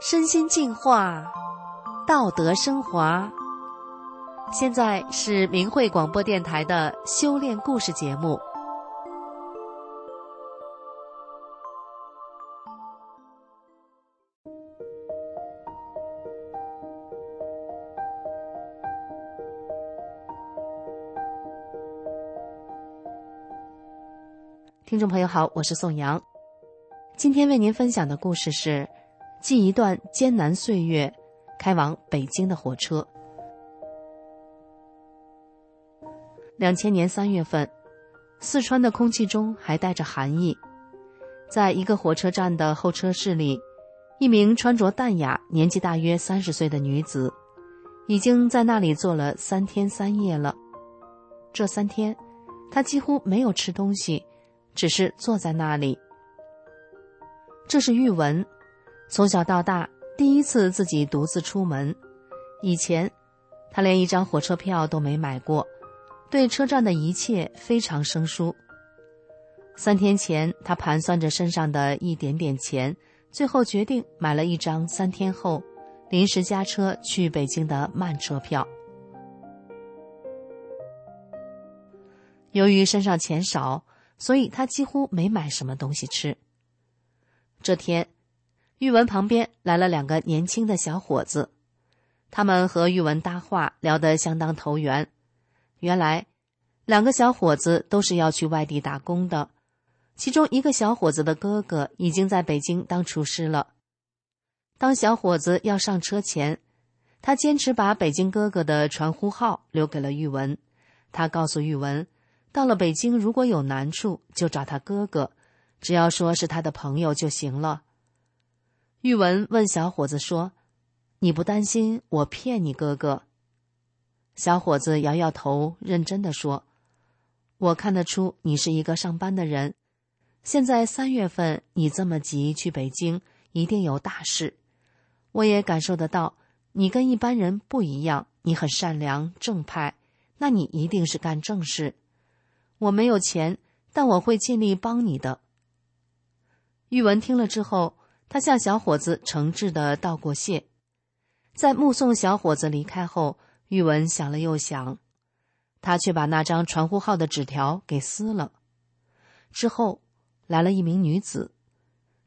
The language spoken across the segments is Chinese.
身心净化，道德升华。现在是明慧广播电台的修炼故事节目。听众朋友好，我是宋阳，今天为您分享的故事是。记一段艰难岁月，开往北京的火车。两千年三月份，四川的空气中还带着寒意，在一个火车站的候车室里，一名穿着淡雅、年纪大约三十岁的女子，已经在那里坐了三天三夜了。这三天，她几乎没有吃东西，只是坐在那里。这是玉文。从小到大，第一次自己独自出门。以前，他连一张火车票都没买过，对车站的一切非常生疏。三天前，他盘算着身上的一点点钱，最后决定买了一张三天后临时加车去北京的慢车票。由于身上钱少，所以他几乎没买什么东西吃。这天。玉文旁边来了两个年轻的小伙子，他们和玉文搭话，聊得相当投缘。原来，两个小伙子都是要去外地打工的，其中一个小伙子的哥哥已经在北京当厨师了。当小伙子要上车前，他坚持把北京哥哥的传呼号留给了玉文。他告诉玉文，到了北京如果有难处，就找他哥哥，只要说是他的朋友就行了。玉文问小伙子说：“你不担心我骗你哥哥？”小伙子摇摇头，认真的说：“我看得出你是一个上班的人。现在三月份，你这么急去北京，一定有大事。我也感受得到，你跟一般人不一样，你很善良正派，那你一定是干正事。我没有钱，但我会尽力帮你的。”玉文听了之后。他向小伙子诚挚的道过谢，在目送小伙子离开后，玉文想了又想，他却把那张传呼号的纸条给撕了。之后，来了一名女子，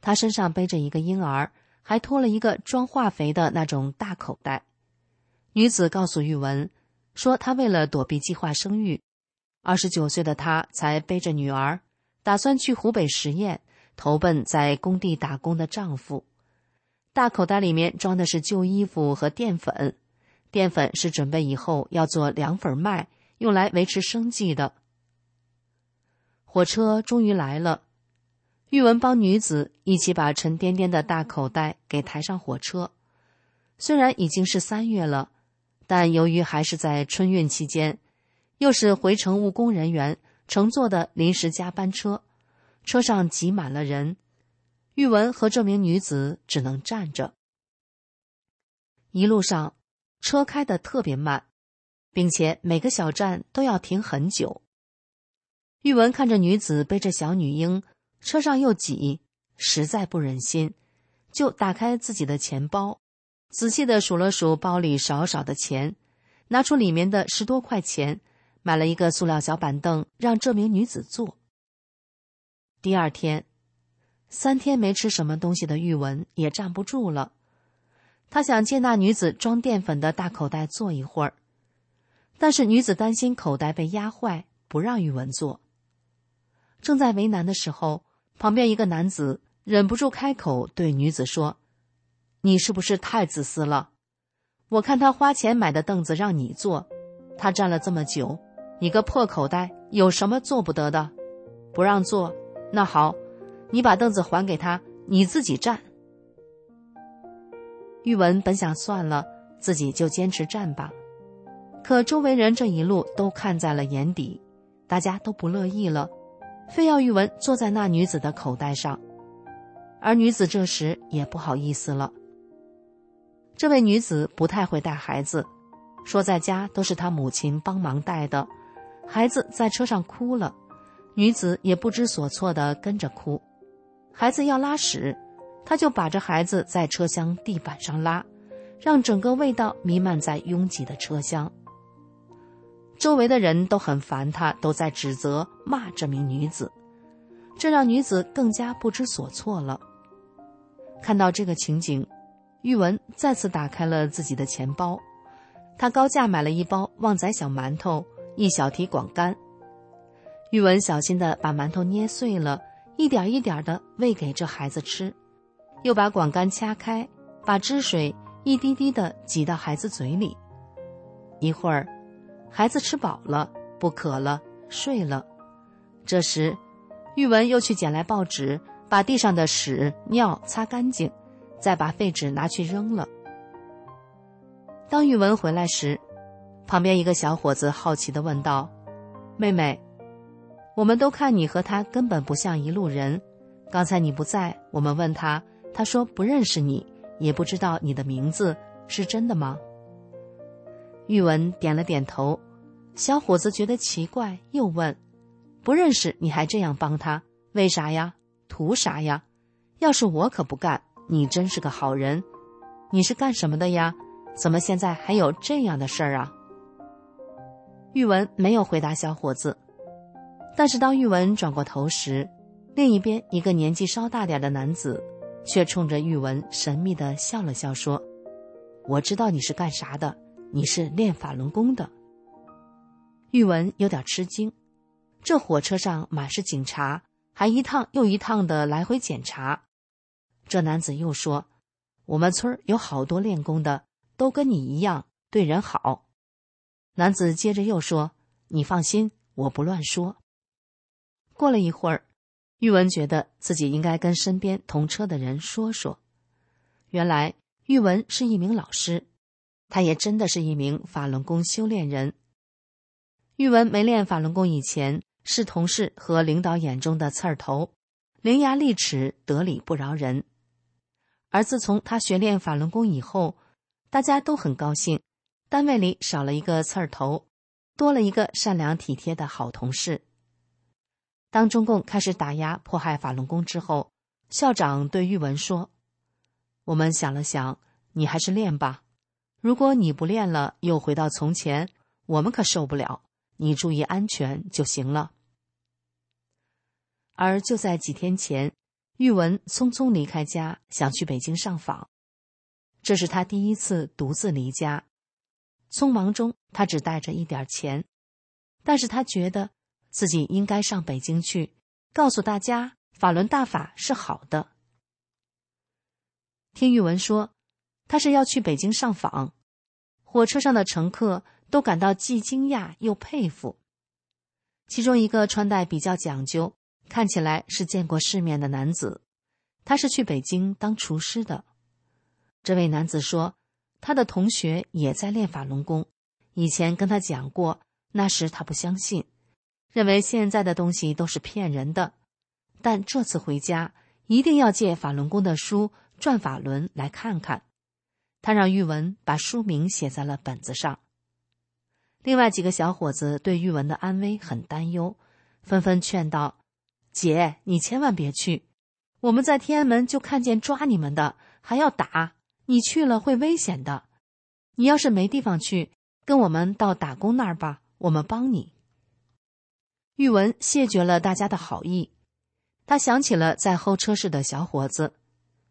她身上背着一个婴儿，还拖了一个装化肥的那种大口袋。女子告诉玉文，说她为了躲避计划生育，二十九岁的她才背着女儿，打算去湖北实验。投奔在工地打工的丈夫，大口袋里面装的是旧衣服和淀粉，淀粉是准备以后要做凉粉卖，用来维持生计的。火车终于来了，玉文帮女子一起把沉甸甸的大口袋给抬上火车。虽然已经是三月了，但由于还是在春运期间，又是回程务工人员乘坐的临时加班车。车上挤满了人，玉文和这名女子只能站着。一路上，车开得特别慢，并且每个小站都要停很久。玉文看着女子背着小女婴，车上又挤，实在不忍心，就打开自己的钱包，仔细的数了数包里少少的钱，拿出里面的十多块钱，买了一个塑料小板凳，让这名女子坐。第二天，三天没吃什么东西的玉文也站不住了。他想借那女子装淀粉的大口袋坐一会儿，但是女子担心口袋被压坏，不让玉文坐。正在为难的时候，旁边一个男子忍不住开口对女子说：“你是不是太自私了？我看他花钱买的凳子让你坐，他站了这么久，你个破口袋有什么做不得的？不让坐。”那好，你把凳子还给他，你自己站。玉文本想算了，自己就坚持站吧，可周围人这一路都看在了眼底，大家都不乐意了，非要玉文坐在那女子的口袋上，而女子这时也不好意思了。这位女子不太会带孩子，说在家都是她母亲帮忙带的，孩子在车上哭了。女子也不知所措的跟着哭，孩子要拉屎，他就把着孩子在车厢地板上拉，让整个味道弥漫在拥挤的车厢。周围的人都很烦他，都在指责骂这名女子，这让女子更加不知所措了。看到这个情景，玉文再次打开了自己的钱包，他高价买了一包旺仔小馒头，一小提广柑。玉文小心的把馒头捏碎了，一点一点的喂给这孩子吃，又把管干掐开，把汁水一滴滴的挤到孩子嘴里。一会儿，孩子吃饱了，不渴了，睡了。这时，玉文又去捡来报纸。把地上的屎尿擦干净，再把废纸拿去扔了。当玉文回来时，旁边一个小伙子好奇的问道：“妹妹，我们都看你和他根本不像一路人。刚才你不在，我们问他，他说不认识你，也不知道你的名字，是真的吗？”玉文点了点头。小伙子觉得奇怪，又问：“不认识你还这样帮他，为啥呀？”图啥呀？要是我可不干！你真是个好人。你是干什么的呀？怎么现在还有这样的事儿啊？玉文没有回答小伙子，但是当玉文转过头时，另一边一个年纪稍大点的男子，却冲着玉文神秘的笑了笑，说：“我知道你是干啥的，你是练法轮功的。”玉文有点吃惊，这火车上满是警察。还一趟又一趟的来回检查，这男子又说：“我们村有好多练功的，都跟你一样对人好。”男子接着又说：“你放心，我不乱说。”过了一会儿，玉文觉得自己应该跟身边同车的人说说。原来玉文是一名老师，他也真的是一名法轮功修炼人。玉文没练法轮功以前。是同事和领导眼中的刺儿头，伶牙俐齿，得理不饶人。而自从他学练法轮功以后，大家都很高兴，单位里少了一个刺儿头，多了一个善良体贴的好同事。当中共开始打压迫害法轮功之后，校长对玉文说：“我们想了想，你还是练吧。如果你不练了，又回到从前，我们可受不了。”你注意安全就行了。而就在几天前，玉文匆匆离开家，想去北京上访。这是他第一次独自离家，匆忙中他只带着一点钱，但是他觉得自己应该上北京去，告诉大家法轮大法是好的。听玉文说，他是要去北京上访，火车上的乘客。都感到既惊讶又佩服。其中一个穿戴比较讲究、看起来是见过世面的男子，他是去北京当厨师的。这位男子说，他的同学也在练法轮功，以前跟他讲过，那时他不相信，认为现在的东西都是骗人的。但这次回家一定要借法轮功的书《转法轮》来看看。他让玉文把书名写在了本子上。另外几个小伙子对玉文的安危很担忧，纷纷劝道：“姐，你千万别去，我们在天安门就看见抓你们的，还要打，你去了会危险的。你要是没地方去，跟我们到打工那儿吧，我们帮你。”玉文谢绝了大家的好意，他想起了在候车室的小伙子，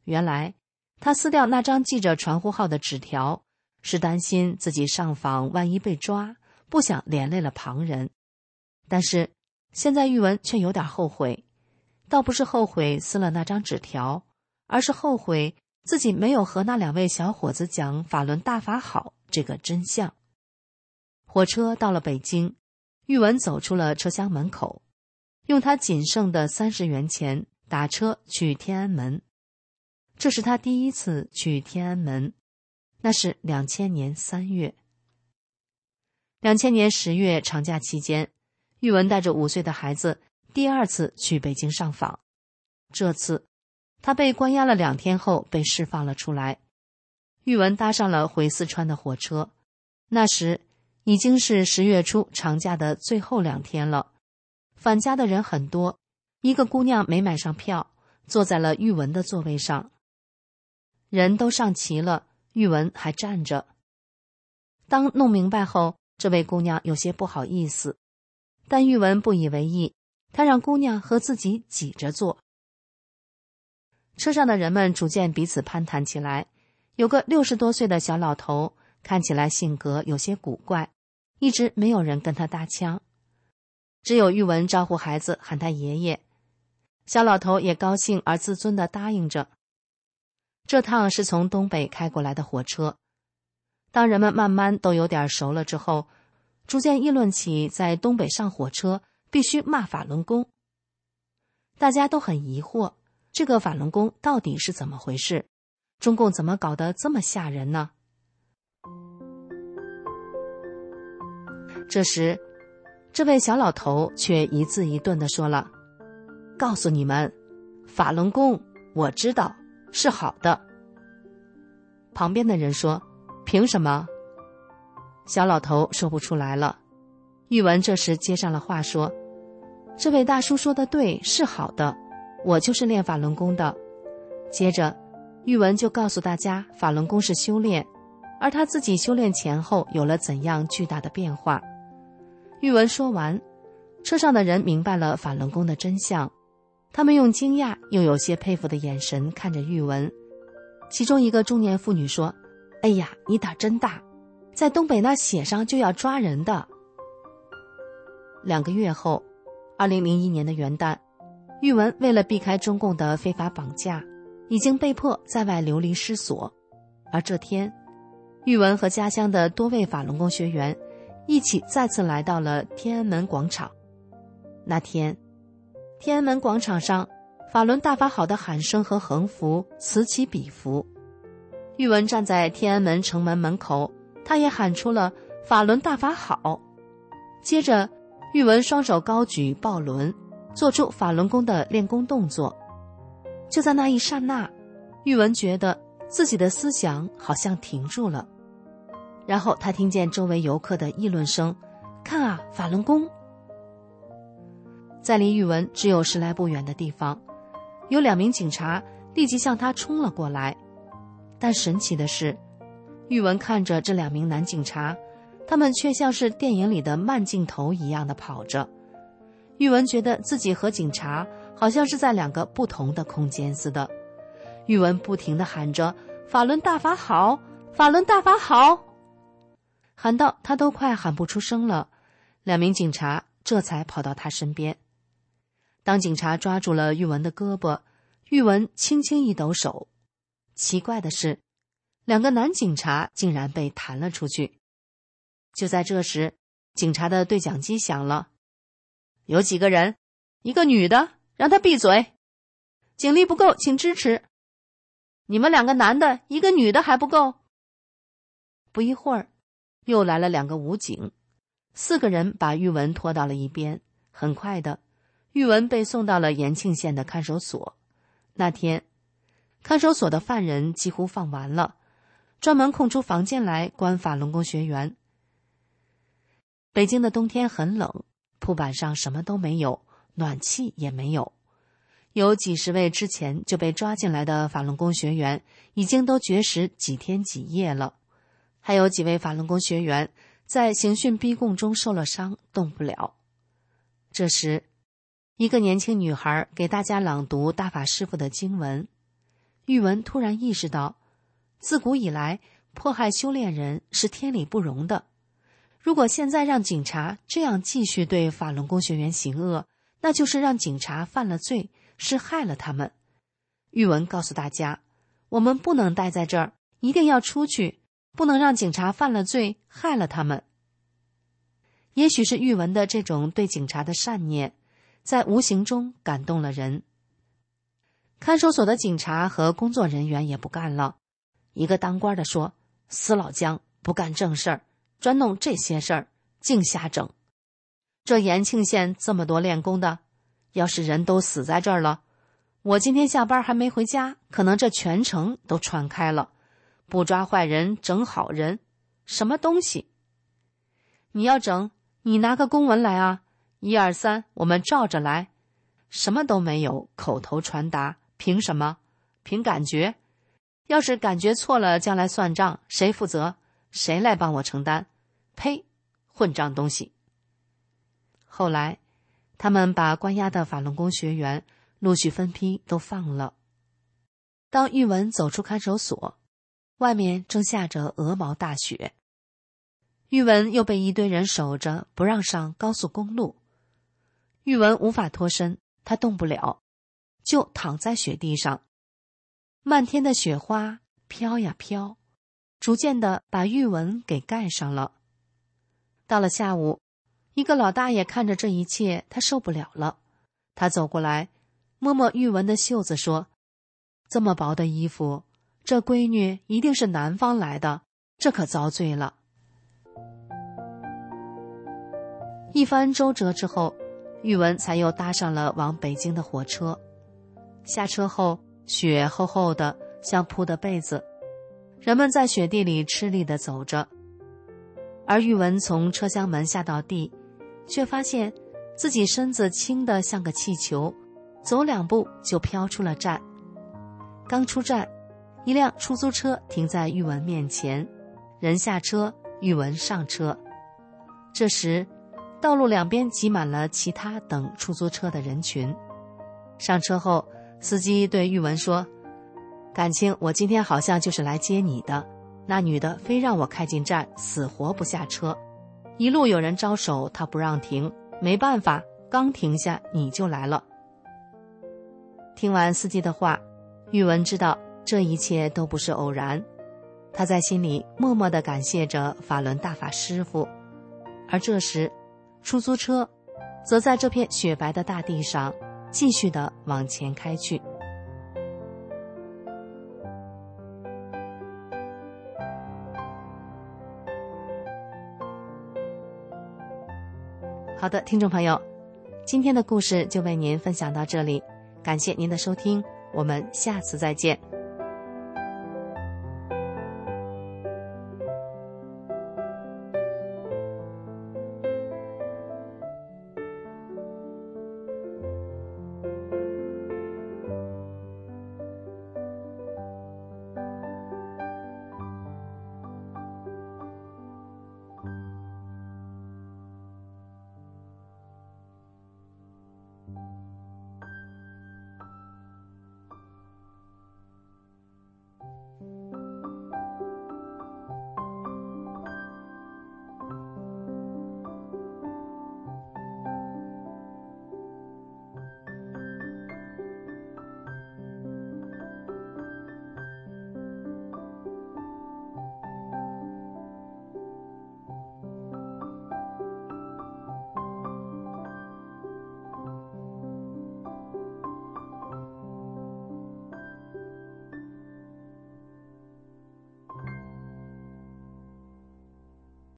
原来他撕掉那张记着传呼号的纸条。是担心自己上访万一被抓，不想连累了旁人。但是现在玉文却有点后悔，倒不是后悔撕了那张纸条，而是后悔自己没有和那两位小伙子讲法轮大法好这个真相。火车到了北京，玉文走出了车厢门口，用他仅剩的三十元钱打车去天安门。这是他第一次去天安门。那是两千年三月。两千年十月长假期间，玉文带着五岁的孩子第二次去北京上访。这次，他被关押了两天后被释放了出来。玉文搭上了回四川的火车。那时已经是十月初长假的最后两天了，返家的人很多。一个姑娘没买上票，坐在了玉文的座位上，人都上齐了，玉文还站着。当弄明白后，这位姑娘有些不好意思，但玉文不以为意，他让姑娘和自己挤着坐。车上的人们逐渐彼此攀谈起来。有个六十多岁的小老头，看起来性格有些古怪，一直没有人跟他搭腔，只有玉文招呼孩子喊他爷爷。小老头也高兴而自尊的答应着。这趟是从东北开过来的火车。当人们慢慢都有点熟了之后，逐渐议论起在东北上火车必须骂法轮功。大家都很疑惑，这个法轮功到底是怎么回事？中共怎么搞得这么吓人呢？这时，这位小老头却一字一顿的说了：“告诉你们，法轮功我知道是好的。”旁边的人说：“凭什么？”小老头说不出来了。玉文这时接上了话说：“这位大叔说的对，是好的，我就是练法轮功的。”接着。玉文就告诉大家，法轮功是修炼，而他自己修炼前后有了怎样巨大的变化。玉文说完，车上的人明白了法轮功的真相，他们用惊讶又有些佩服的眼神看着玉文。其中一个中年妇女说：“哎呀，你胆真大，在东北那写上就要抓人的。”两个月后，二零零一年的元旦，玉文为了避开中共的非法绑架。已经被迫在外流离失所，而这天，玉文和家乡的多位法轮功学员一起再次来到了天安门广场。那天，天安门广场上“法轮大法好”的喊声和横幅此起彼伏。玉文站在天安门城门门口，他也喊出了“法轮大法好”。接着，玉文双手高举抱轮，做出法轮功的练功动作。就在那一刹那，玉文觉得自己的思想好像停住了。然后他听见周围游客的议论声：“看啊，法轮功！”在离玉文只有十来步远的地方，有两名警察立即向他冲了过来。但神奇的是，玉文看着这两名男警察，他们却像是电影里的慢镜头一样的跑着。玉文觉得自己和警察。好像是在两个不同的空间似的，玉文不停的喊着“法轮大法好，法轮大法好”，喊到他都快喊不出声了。两名警察这才跑到他身边。当警察抓住了玉文的胳膊，玉文轻轻一抖手，奇怪的是，两个男警察竟然被弹了出去。就在这时，警察的对讲机响了，有几个人，一个女的。让他闭嘴！警力不够，请支持。你们两个男的，一个女的还不够。不一会儿，又来了两个武警，四个人把玉文拖到了一边。很快的，玉文被送到了延庆县的看守所。那天，看守所的犯人几乎放完了，专门空出房间来关法轮功学员。北京的冬天很冷，铺板上什么都没有。暖气也没有，有几十位之前就被抓进来的法轮功学员已经都绝食几天几夜了，还有几位法轮功学员在刑讯逼供中受了伤，动不了。这时，一个年轻女孩给大家朗读大法师傅的经文，玉文突然意识到，自古以来迫害修炼人是天理不容的，如果现在让警察这样继续对法轮功学员行恶，那就是让警察犯了罪，是害了他们。玉文告诉大家：“我们不能待在这儿，一定要出去，不能让警察犯了罪，害了他们。”也许是玉文的这种对警察的善念，在无形中感动了人。看守所的警察和工作人员也不干了。一个当官的说：“死老姜不干正事儿，专弄这些事儿，净瞎整。”这延庆县这么多练功的，要是人都死在这儿了，我今天下班还没回家，可能这全城都传开了。不抓坏人，整好人，什么东西？你要整，你拿个公文来啊！一二三，我们照着来。什么都没有，口头传达，凭什么？凭感觉？要是感觉错了，将来算账，谁负责？谁来帮我承担？呸！混账东西！后来，他们把关押的法轮功学员陆续分批都放了。当玉文走出看守所，外面正下着鹅毛大雪。玉文又被一堆人守着，不让上高速公路。玉文无法脱身，他动不了，就躺在雪地上。漫天的雪花飘呀飘，逐渐的把玉文给盖上了。到了下午，一个老大爷看着这一切，他受不了了。他走过来，摸摸玉文的袖子，说：“这么薄的衣服，这闺女一定是南方来的，这可遭罪了。”一番周折之后，玉文才又搭上了往北京的火车。下车后，雪厚厚的，像铺的被子，人们在雪地里吃力的走着。而玉文从车厢门下到地，却发现自己身子轻的像个气球，走两步就飘出了站。刚出站，一辆出租车停在玉文面前，人下车，玉文上车。这时。道路两边挤满了其他等出租车的人群。上车后，司机对玉文说：“感情我今天好像就是来接你的。那女的非让我开进站，死活不下车。一路有人招手，她不让停，没办法，刚停下你就来了。”听完司机的话，玉文知道这一切都不是偶然，他在心里默默的感谢着法轮大法师傅。而这时，出租车，则在这片雪白的大地上，继续的往前开去。好的，听众朋友，今天的故事就为您分享到这里，感谢您的收听，我们下次再见。